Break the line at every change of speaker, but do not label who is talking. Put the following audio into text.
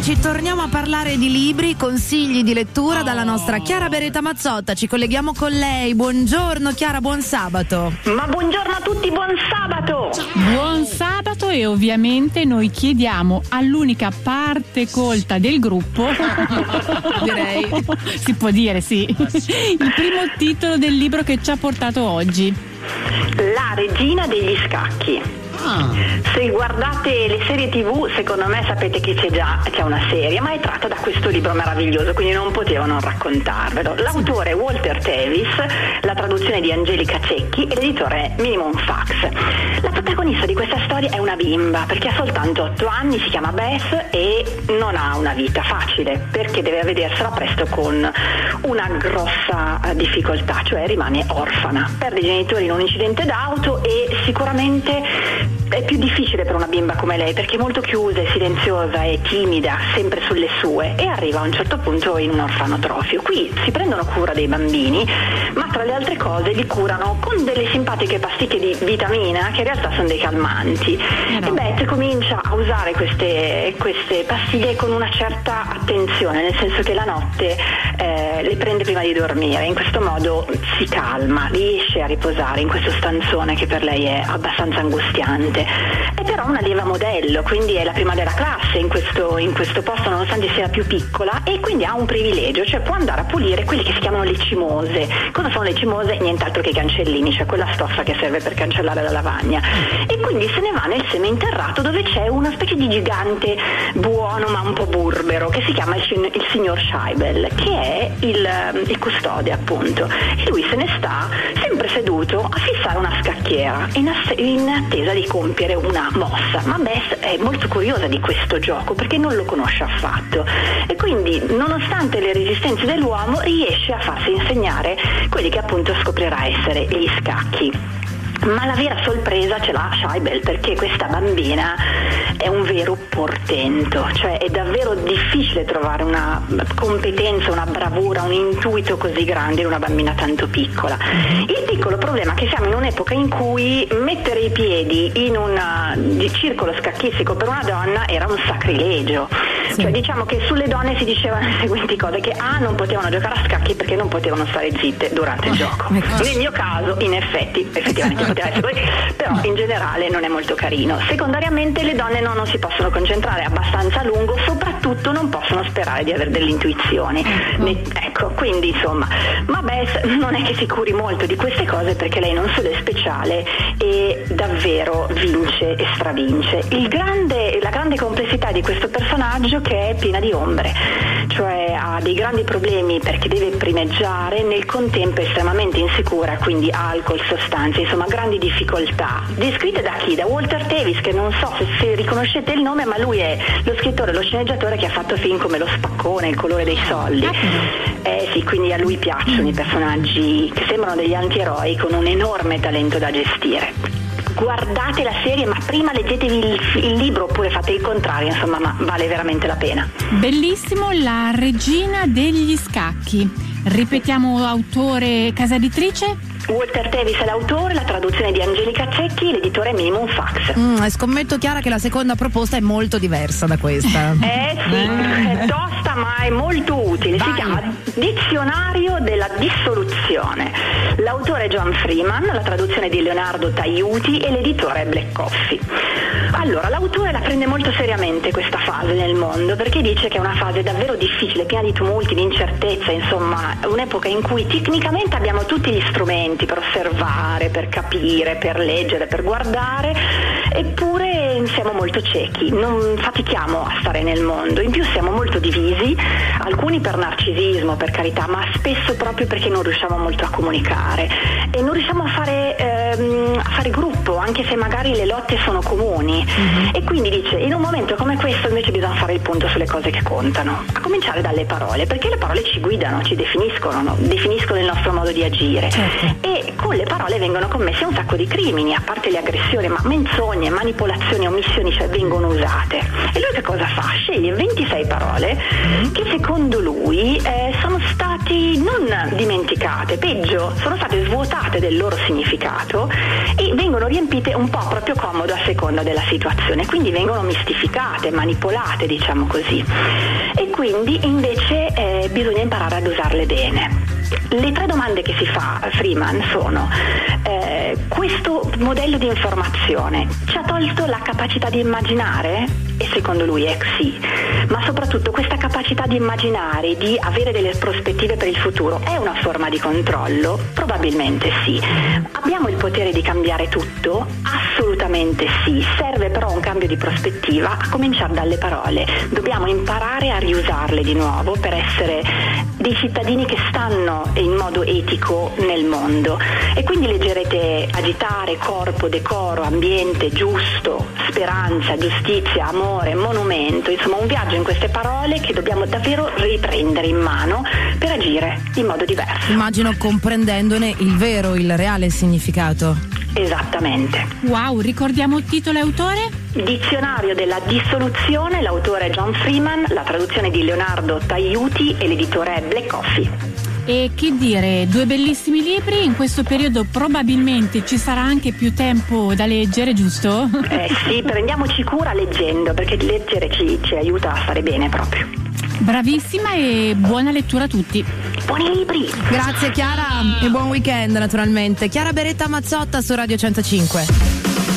amici, torniamo a parlare di libri, consigli di lettura dalla nostra Chiara Beretta Mazzotta. Ci colleghiamo con lei. Buongiorno Chiara, buon sabato.
Ma buongiorno a tutti, buon sabato!
Buon sabato e ovviamente noi chiediamo all'unica parte colta del gruppo, direi, si può dire sì, il primo titolo del libro che ci ha portato oggi.
La regina degli scacchi. Se guardate le serie tv, secondo me sapete che c'è già c'è una serie, ma è tratta da questo libro meraviglioso, quindi non potevo non raccontarvelo. L'autore è Walter Tevis, la traduzione di Angelica Cecchi e l'editore è Minimum Fax. La protagonista di questa storia è una bimba, perché ha soltanto 8 anni, si chiama Beth e non ha una vita facile, perché deve vedersela presto con una grossa eh, difficoltà, cioè rimane orfana. Perde i genitori in un incidente d'auto e sicuramente è più difficile per una bimba come lei perché è molto chiusa, è silenziosa, è timida, sempre sulle sue e arriva a un certo punto in un orfanotrofio. Qui si prendono cura dei bambini, ma tra le altre cose li curano con delle simpatiche pasticche di vitamina che in realtà sono dei calmanti. E Beth comincia a usare queste, queste pastiglie con una certa attenzione, nel senso che la notte eh, le prende prima di dormire, in questo modo si calma, riesce a riposare in questo stanzone che per lei è abbastanza angustiante. È però una lieva modello, quindi è la prima della classe in questo, in questo posto nonostante sia più piccola e quindi ha un privilegio, cioè può andare a pulire quelle che si chiamano le cimose. Cosa sono le cimose? Nient'altro che i cancellini, cioè quella stoffa che serve per cancellare la lavagna. E quindi se ne va nel seminterrato dove c'è una specie di gigante buono ma un po' burbero che si chiama il, il signor Scheibel, che è il, il custode appunto. E lui se ne sta sempre seduto a fissare una scacchiera in, ass- in attesa di compiere una mossa. Ma Bess è molto curiosa di questo gioco perché non lo conosce affatto e quindi nonostante le resistenze dell'uomo riesce a farsi insegnare quelli che appunto scoprirà essere gli scacchi. Ma la vera sorpresa ce l'ha Scheibel perché questa bambina è un vero portento, cioè è davvero difficile trovare una competenza, una bravura, un intuito così grande in una bambina tanto piccola. Il piccolo problema è che siamo in un'epoca in cui mettere i piedi in un circolo scacchistico per una donna era un sacrilegio. Sì. Cioè diciamo che sulle donne si dicevano le seguenti cose, che A non potevano giocare a scacchi perché non potevano stare zitte durante il gioco. Nel mio caso, in effetti, effettivamente poteva essere così, però in generale non è molto carino. Secondariamente le donne no, non si possono concentrare abbastanza a lungo, soprattutto non possono sperare di avere delle intuizioni. Ne, ecco, quindi insomma, ma Beth non è che si curi molto di queste cose perché lei non solo è speciale e davvero vince e stravince. Grande, la grande complessità di questo personaggio che è piena di ombre, cioè ha dei grandi problemi perché deve primeggiare, nel contempo è estremamente insicura, quindi alcol, sostanze, insomma grandi difficoltà. Descritte da chi? Da Walter Davis, che non so se, se riconoscete il nome, ma lui è lo scrittore, lo sceneggiatore che ha fatto film come Lo spaccone, Il colore dei soldi. Eh sì, quindi a lui piacciono i personaggi che sembrano degli antieroi con un enorme talento da gestire guardate la serie, ma prima leggetevi il, il, libro oppure fate il contrario, insomma, ma vale veramente la pena.
Bellissimo La regina degli scacchi. Ripetiamo autore, casa editrice?
Walter Tevis è l'autore, la traduzione di Angelica Cecchi, l'editore Minimum Fax.
Mm, scommetto Chiara che la seconda proposta è molto diversa da questa.
eh sì, eh. è tosta ma è molto utile. Vai. Si chiama Dizionario della dissoluzione. L'autore è John Freeman, la traduzione di Leonardo Taiuti e l'editore è Black Coffee. Allora, l'autore la prende molto seriamente questa fase nel mondo perché dice che è una fase davvero difficile, piena di tumulti, di incertezza, insomma, un'epoca in cui tecnicamente abbiamo tutti gli strumenti per osservare, per capire, per leggere, per guardare, eppure siamo molto ciechi, non fatichiamo a stare nel mondo, in più siamo molto divisi, alcuni per narcisismo, per carità, ma spesso proprio perché non riusciamo molto a comunicare. E non riusciamo a fare, ehm, a fare gruppo, anche se magari le lotte sono comuni. Mm-hmm. E quindi dice, in un momento come questo invece bisogna fare il punto sulle cose che contano, a cominciare dalle parole, perché le parole ci guidano, ci definiscono, no? definiscono il nostro modo di agire. Certo. E con le parole vengono commessi un sacco di crimini, a parte le aggressioni, ma menzogne, manipolazioni, omissioni, cioè vengono usate. E lui che cosa fa? Sceglie 26 parole mm-hmm. che secondo lui eh, sono state non dimenticate, peggio, sono state svuotate del loro significato e vengono riempite riempite un po' proprio comodo a seconda della situazione, quindi vengono mistificate, manipolate, diciamo così. E quindi invece eh, bisogna imparare ad usarle bene. Le tre domande che si fa Freeman sono eh, questo modello di informazione ci ha tolto la capacità di immaginare? E secondo lui è sì, ma soprattutto questa capacità di immaginare, di avere delle prospettive per il futuro è una forma di controllo? Probabilmente sì. Abbiamo il potere di cambiare tutto? Assolutamente sì. Serve però un cambio di prospettiva a cominciare dalle parole. Dobbiamo imparare a riusarle di nuovo per essere dei cittadini che stanno in modo etico nel mondo. E quindi leggerete agitare, corpo, decoro, ambiente, giusto, speranza, giustizia, amore, monumento, insomma un viaggio in queste parole che dobbiamo davvero riprendere in mano per agire in modo diverso.
Immagino comprendendone il vero, il reale significato.
Esattamente.
Wow, ricordiamo il titolo e autore?
Dizionario della dissoluzione, l'autore è John Freeman, la traduzione di Leonardo Taiuti e l'editore è Black Coffee.
E che dire, due bellissimi libri, in questo periodo probabilmente ci sarà anche più tempo da leggere, giusto?
Eh sì, prendiamoci cura leggendo, perché leggere ci, ci aiuta a stare bene proprio.
Bravissima e buona lettura a tutti.
Buoni libri!
Grazie Chiara e buon weekend naturalmente. Chiara Beretta Mazzotta su Radio 105.